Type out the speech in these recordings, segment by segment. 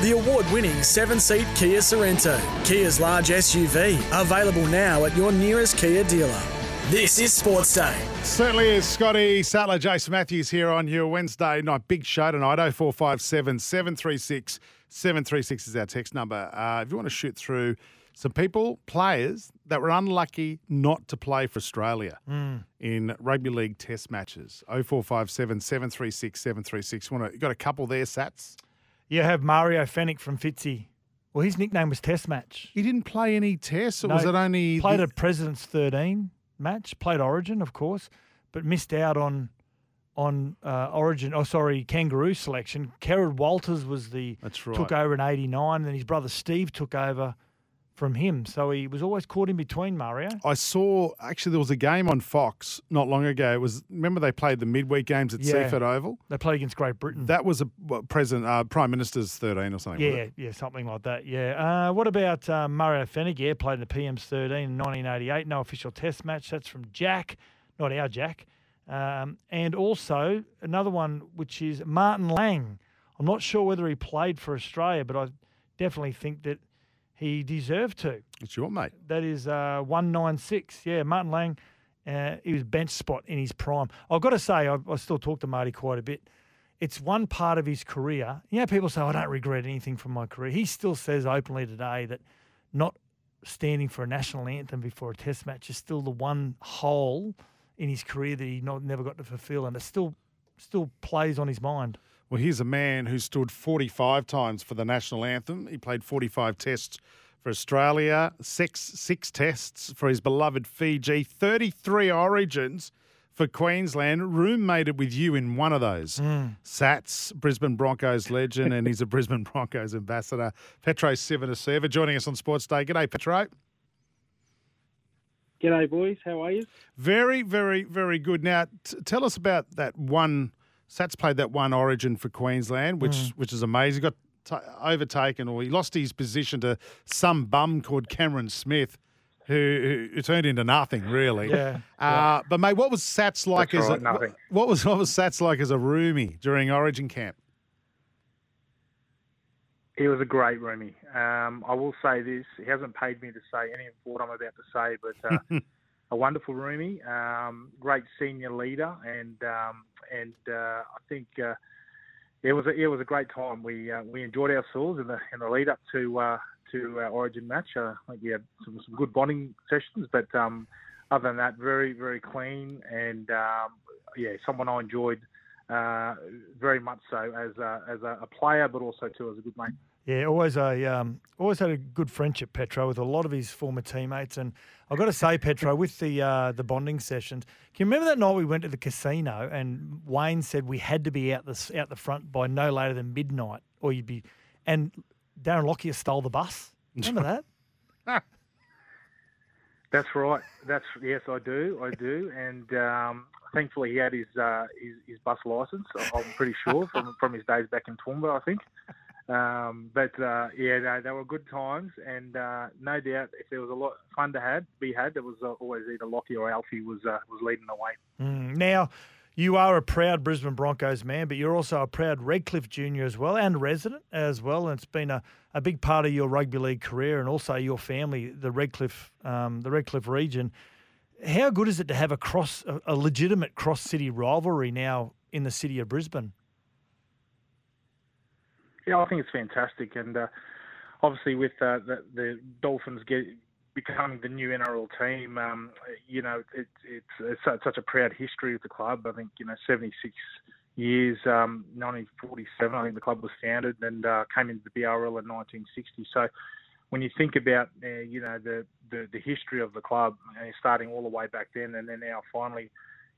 The award winning seven seat Kia Sorento, Kia's large SUV, available now at your nearest Kia dealer. This is Sports Day. Certainly is Scotty Sattler, Jason Matthews here on your Wednesday night. Big show tonight 0457 736 736 is our text number. Uh, if you want to shoot through some people, players that were unlucky not to play for Australia in rugby league test matches. 0457 736 736. Want to, you got a couple there, Sats? You have Mario Fenech from Fitzy. Well, his nickname was Test Match. He didn't play any tests, or No, was it only. played the- a President's 13 match, played Origin, of course, but missed out on on uh, Origin. Oh, sorry, Kangaroo selection. Kerrod Walters was the That's right. took over in '89, and then his brother Steve took over from him. So he was always caught in between Mario. I saw actually there was a game on Fox not long ago. It was remember they played the midweek games at Yeah. Seiffert Oval. They played against Great Britain. That was a what, president, uh, prime minister's thirteen or something. yeah, yeah, something like that. Yeah. Uh, what about um, Mario Fenech? Yeah, played in the PM's 13 in 1988. No official test match. That's from Jack, not our Jack. Um, and also another one, which is Martin Lang. I'm not sure whether he played for Australia, but I definitely think that he deserved to. It's your mate. That is uh, 196. Yeah, Martin Lang, uh, he was bench spot in his prime. I've got to say, I, I still talk to Marty quite a bit. It's one part of his career. You know, people say, I don't regret anything from my career. He still says openly today that not standing for a national anthem before a test match is still the one hole in his career that he not, never got to fulfill. And it still still plays on his mind. Well, here's a man who stood 45 times for the national anthem. He played 45 tests for Australia, six six tests for his beloved Fiji, 33 origins for Queensland. Roommated with you in one of those. Hmm. Sats, Brisbane Broncos legend, and he's a Brisbane Broncos ambassador. Petro Civoniceva joining us on Sports Day. G'day, Petro. G'day, boys. How are you? Very, very, very good. Now, t- tell us about that one. Sats played that one Origin for Queensland, which which is amazing. Got t- overtaken, or he lost his position to some bum called Cameron Smith, who, who turned into nothing really. Yeah, Uh, But mate, what was Sats like That's as right, a nothing. what was what was Sats like as a roomie during Origin camp? He was a great roomie. Um, I will say this: he hasn't paid me to say any of what I'm about to say, but uh, a wonderful roomie, um, great senior leader, and um, and uh, I think uh, it was a, it was a great time. We uh, we enjoyed ourselves in the in the lead up to uh, to our Origin match. Uh, I think we had some, some good bonding sessions, but um, other than that, very very clean and um, yeah, someone I enjoyed. Uh, very much so as a, as a, player, but also too as a good mate. Yeah, always a um, always had a good friendship, Petro, with a lot of his former teammates. And I've got to say, Petro, with the uh, the bonding sessions, can you remember that night we went to the casino and Wayne said we had to be out the out the front by no later than midnight, or you'd be. And Darren Lockyer stole the bus. Remember that? That's right. That's yes, I do. I do, and um, thankfully he had his, uh, his his bus license. I'm pretty sure from from his days back in Toowoomba, I think. Um, but uh, yeah, no, they were good times, and uh, no doubt if there was a lot of fun to had be had, there was uh, always either Lockie or Alfie was uh, was leading the way. Mm. Now, you are a proud Brisbane Broncos man, but you're also a proud Redcliffe junior as well, and resident as well. And it's been a, a big part of your rugby league career, and also your family, the Redcliffe, um, the Redcliffe region. How good is it to have a cross, a legitimate cross city rivalry now in the city of Brisbane? Yeah, I think it's fantastic, and uh, obviously with uh, the, the Dolphins get, becoming the new NRL team, um, you know, it, it's, it's such- a proud history of the club. I think you know, 76 years, um, 1947, I think the club was founded and uh, came into the BRL in 1960. So when you think about uh, you know the, the the history of the club, uh, starting all the way back then, and then now finally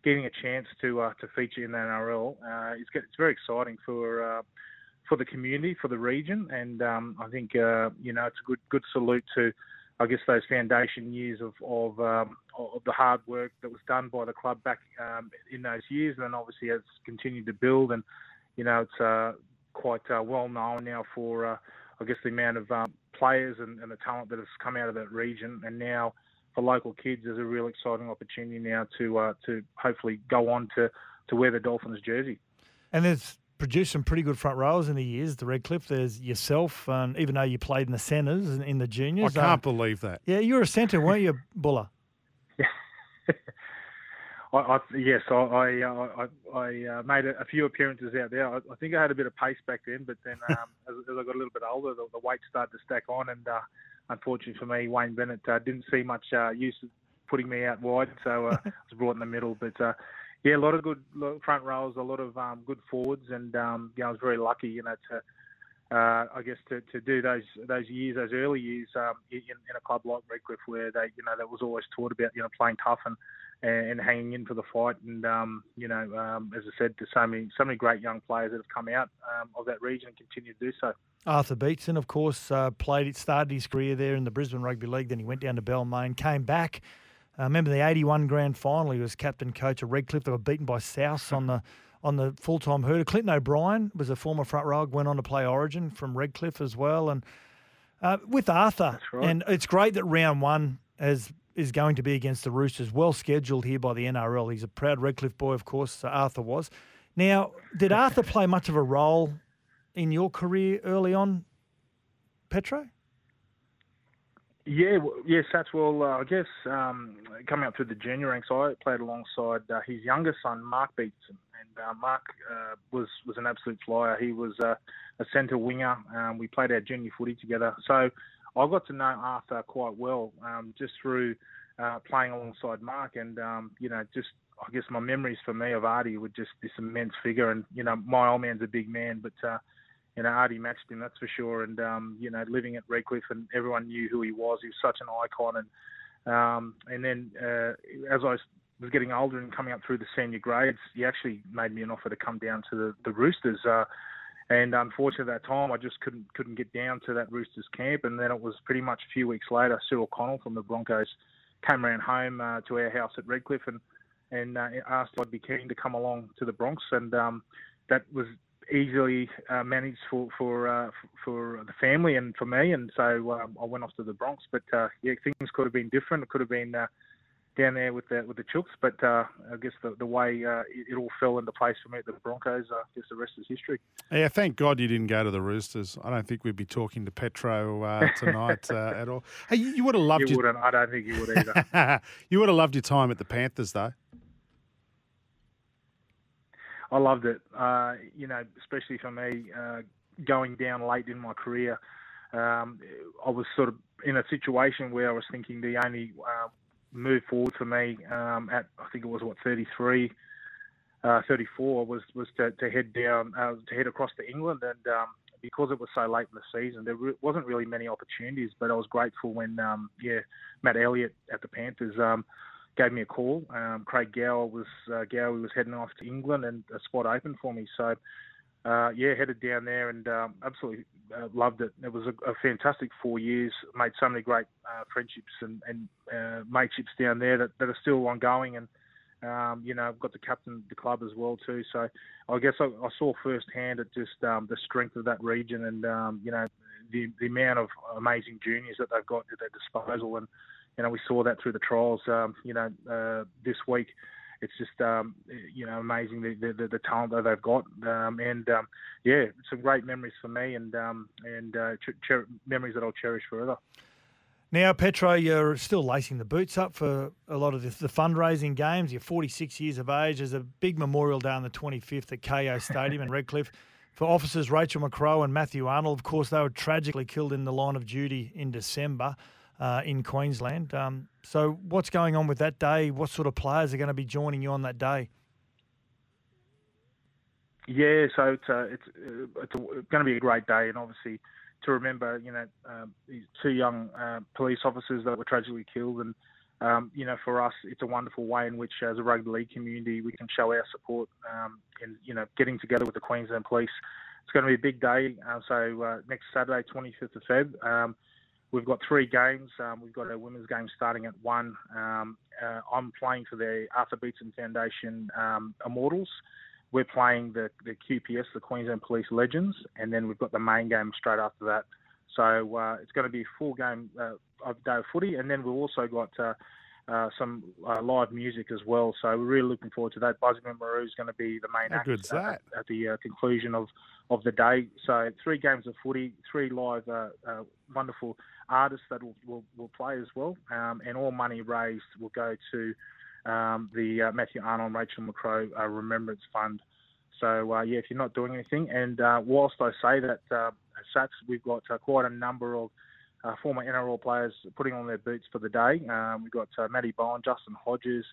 getting a chance to uh, to feature in the NRL, uh, it's, it's very exciting for uh, for the community, for the region, and um, I think uh, you know it's a good good salute to, I guess, those foundation years of of, um, of the hard work that was done by the club back um, in those years, and then obviously it's continued to build, and you know it's uh, quite uh, well known now for uh, I guess the amount of um, players and, and the talent that has come out of that region, and now for local kids, there's a real exciting opportunity now to uh, to hopefully go on to, to wear the Dolphins jersey. And there's produced some pretty good front rowers in the years. The Redcliffe, there's yourself, and even though you played in the centres and in the juniors. I can't uh, believe that. Yeah, you were a centre, weren't you, Buller? Yeah. I, I, yes, I I, uh, I uh, made a, a, few appearances out there. I, I, think I had a bit of pace back then, but then um, as, as, I got a little bit older, the, the weight started to stack on, and uh, unfortunately for me, Wayne Bennett uh, didn't see much use of putting me out wide, so I was brought in the middle. But yeah, a lot of good front rows, a lot of um, good forwards, and um, you know, I was very lucky, you know, to uh, I guess to, to do those those years, those early years um, in, in a club like Redcliffe, where they, you know, that was always taught about, you know, playing tough and and, hanging in for the fight, and um, you know, um, as I said, to so many so many great young players that have come out um, of that region and continue to do so. Arthur Beetson, of course, uh, played it, started his career there in the Brisbane Rugby League. Then he went down to Balmain, came back I uh, remember the 81 grand final, he was captain coach of Redcliffe. They were beaten by South on the on the full time hurdle. Clinton O'Brien was a former front row, went on to play Origin from Redcliffe as well. And uh, with Arthur, right. and it's great that round one has is going to be against the Roosters, well scheduled here by the NRL. He's a proud Redcliffe boy, of course. Uh, Arthur was. Now, did Arthur play much of a role in your career early on, Petro? Yeah, yes, that's well. Uh, I guess um, coming up through the junior ranks, I played alongside uh, his younger son, Mark Beetson, and uh, Mark uh, was was an absolute flyer. He was uh, a centre winger. Um, we played our junior footy together, so I got to know Arthur quite well um, just through uh, playing alongside Mark, and um, you know, just I guess my memories for me of Artie were just this immense figure, and you know, my old man's a big man, but you know, Artie matched him, that's for sure. And um, you know, living at Redcliffe, and everyone knew who he was. He was such an icon. And um, and then uh, as I was getting older and coming up through the senior grades, he actually made me an offer to come down to the, the Roosters. Uh, and unfortunately, at that time, I just couldn't couldn't get down to that Roosters camp. And then it was pretty much a few weeks later, Cyril Connell from the Broncos came around home uh, to our house at Redcliffe and and uh, asked if I'd be keen to come along to the Bronx. And um, that was easily uh, managed for for uh, for the family and for me, and so um, I went off to the Bronx. But uh, yeah, things could have been different. It could have been uh, down there with the with the Chooks, but uh, I guess the the way uh, it, it, all fell into place for me at the Broncos, I guess the rest is history. Yeah, thank God you didn't go to the Roosters. I don't think we'd be talking to Petro tonight at all. Hey, you, you would have loved. You your... wouldn't. I don't think you would either. you would have loved your time at the Panthers, though. I loved it. Uh, you know, especially for me, uh, going down late in my career, um, I was sort of in a situation where I was thinking the only uh, move forward for me um, at I think it was what 33, uh, 34 was was to, to head down uh, to head across to England and. Um, because it was so late in the season, there re- wasn't really many opportunities. But I was grateful when, um, yeah, Matt Elliott at the Panthers um, gave me a call. Um, Craig Gower was uh, Gower was heading off to England, and a spot opened for me. So, uh, yeah, headed down there and um, absolutely uh, loved it. It was a, a, fantastic four years. Made so many great uh, friendships and, and uh, mateships down there that, that are still ongoing. And um, you know, I've got to captain the club as well too. So, I guess I, I saw firsthand at just um, the strength of that region, and um, you know, the the amount of amazing juniors that they've got at their disposal and you know, we saw that through the trials. Um, you know, uh, this week, it's just um, you know amazing the, the, the talent that they've got, um, and um, yeah, some great memories for me, and um, and uh, ch- cher- memories that I'll cherish forever. Now, Petro, you're still lacing the boots up for a lot of the, the, fundraising games. You're 46 years of age. There's a big memorial day on the 25th at Kayo Stadium in Redcliffe for officers Rachel McCrow and Matthew Arnold. Of course, they were tragically killed in the line of duty in December uh, in Queensland. Um, so, what's going on with that day? What sort of players are going to be joining you on that day? Yeah, so it's uh, it's uh, it's, going to be a great day, and obviously to remember, you know, uh, these two young uh, police officers that were tragically killed, and um, you know, for us, it's a wonderful way in which, as a rugby league community, we can show our support um, in, you know, getting together with the Queensland Police. It's going to be a big day. Uh, so uh, next Saturday, 25th of Feb, um, we've got three games. Um, we've got a women's game starting at one. Um, uh, I'm playing for the Arthur Beetson Foundation um, Immortals. We're playing the, the QPS, the Queensland Police Legends, and then we've got the main game straight after that. So uh, it's going to be a full game uh, of day of footy, and then we've also got uh, uh, some uh, live music as well. So we're really looking forward to that. Busby Marou is going to be the main How act good's at, at the uh, conclusion of, of the day. So three games of footy, three live uh, uh, wonderful artists that will, will, will play as well, um, and all money raised will go to um, the uh, Matthew Arnold and Rachel McCrow uh, Remembrance Fund. So uh, yeah, if you're not doing anything, and uh, whilst I say that uh, at Sats, we've got uh, quite a number of uh, former NRL players putting on their boots for the day. Um, we've got uh, Matty Bowen, Justin Hodges,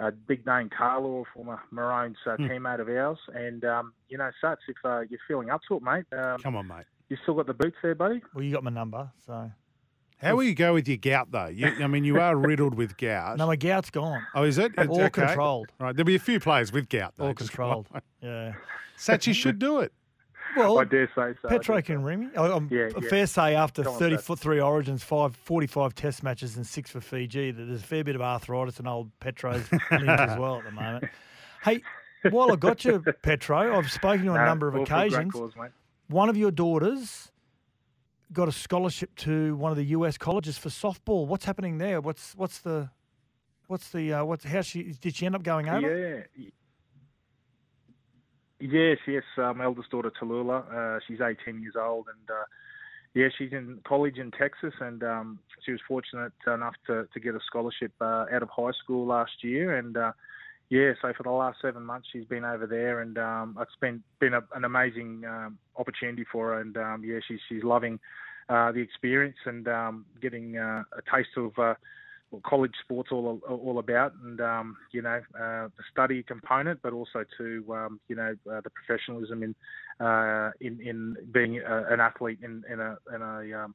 uh, Big Dane Carlaw, former Maroons uh, Hmm. teammate of ours, and um, you know, Sats, if uh, you're feeling up to it, mate, um, Come on, mate. you still got the boots there, buddy. Well, you got my number, so How will you go with your gout, though? You, I mean, you are riddled with gout. no, my gout's gone. Oh, is it? It's All okay. controlled. Right, there'll be a few players with gout. Though. All controlled. Yeah. Satch, you should do it. Well, I dare say so. I Petro dare can say. I- I'm Yeah, yeah. fair say after Go on, 30 Pat. foot three origins, five, 45 test matches, and six for Fiji, that there's a fair bit of arthritis and old Petro's link as well at the moment. Hey, while I got you, Petro, I've spoken to you on a number of all for great occasions. cause. One of your daughters got a scholarship to one of the US colleges for softball. What's happening there? What's what's the what's the uh, what's how she did she end up going over? Yeah. Yes, yes. My eldest daughter Tallulah, uh, she's 18 years old, and uh, yeah, she's in college in Texas, and um, she was fortunate enough to, to get a scholarship uh, out of high school last year, and uh, yeah, so for the last seven months she's been over there, and um, it's been been a, an amazing um, opportunity for her, and um, yeah, she's she's loving uh, the experience and um, getting uh, a taste of. Uh, what college sports all all about, and um, you know uh, the study component, but also to um, you know uh, the professionalism in uh, in in being uh, an athlete in in a in a um,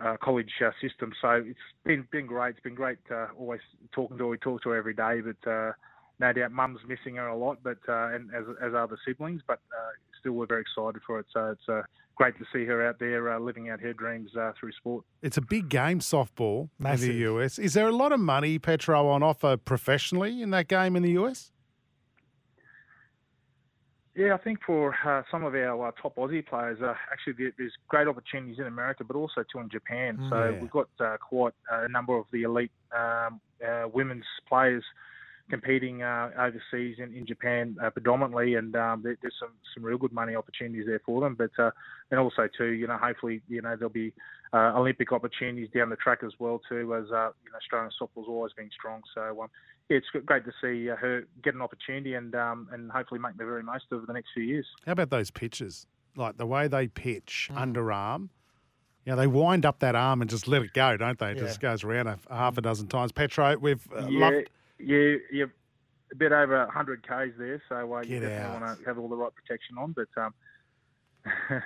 uh, college uh, system. So it's been been great. It's been great uh, always talking to her. We talk to her every day, but uh, no doubt mum's missing her a lot, but uh, and as as are the siblings, but uh, still we're very excited for it. So it's uh, great to see her out there uh, living out her dreams uh, through sport. It's a big game, softball Massive. in the US. Is there a lot of money, Petro, on offer professionally in that game in the US? Yeah, I think for uh, some of our uh, top Aussie players, uh, actually there, there's great opportunities in America, but also too in Japan. so Mm, yeah. we've got uh, quite a number of the elite um, uh, women's players competing uh, overseas in, in Japan uh, predominantly, and um, there, there's some, some real good money opportunities there for them. But uh, and also too, you know, hopefully, you know, there'll be uh, Olympic opportunities down the track as well too, as uh, you know, Australian softball's always been strong. So um, yeah, it's great to see uh, her get an opportunity and um, and hopefully make the very most of the next few years. How about those pitches? Like the way they pitch Mm. underarm. You know, they wind up that arm and just let it go, don't they? It Yeah. just goes around a, a half a dozen times. Petro, we've uh, yeah, loved. Yeah, yeah, a bit over 100 k's there, so uh, you Get definitely out. want to have all the right protection on. But um,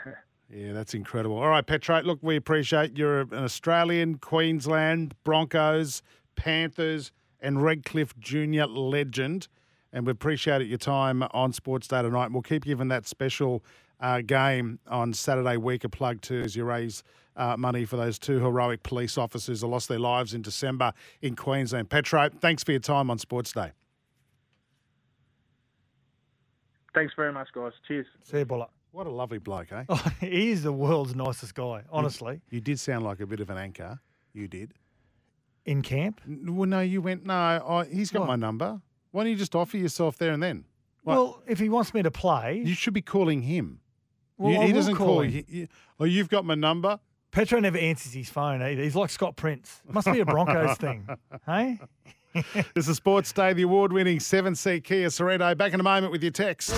Yeah, that's incredible. All right, Petro, look, we appreciate you're an Australian, Queensland, Broncos, Panthers, and Redcliffe Junior legend. And we appreciate your time on Sports Day tonight. And we'll keep giving that special uh, game on Saturday week a plug too as you raise uh, money for those two heroic police officers who lost their lives in December in Queensland. Petro, thanks for your time on Sports Day. thanks very much, guys. Cheers. See you, Buller. What a lovely bloke, eh? Oh, he is the world's nicest guy, honestly. You did sound like a bit of an anchor. You did. In camp. N- Well, no, you went, no, I, he's got What? my number. Why don't you just offer yourself there and then? What? Well, if he wants me to play, You should be calling him. Well, You- I he doesn't call call him. you. you- Oh, you've got my number? Petro never answers his phone either. He's like Scott Prince. Must be a Broncos thing, hey? This is Sports Day, the award winning seven seat Kia Sorento. Back in a moment with your text.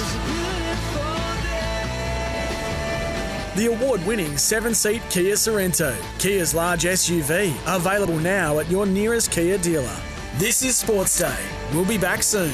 The award winning seven seat Kia Sorento, Kia's large SUV, available now at your nearest Kia dealer. This is Sports Day. We'll be back soon.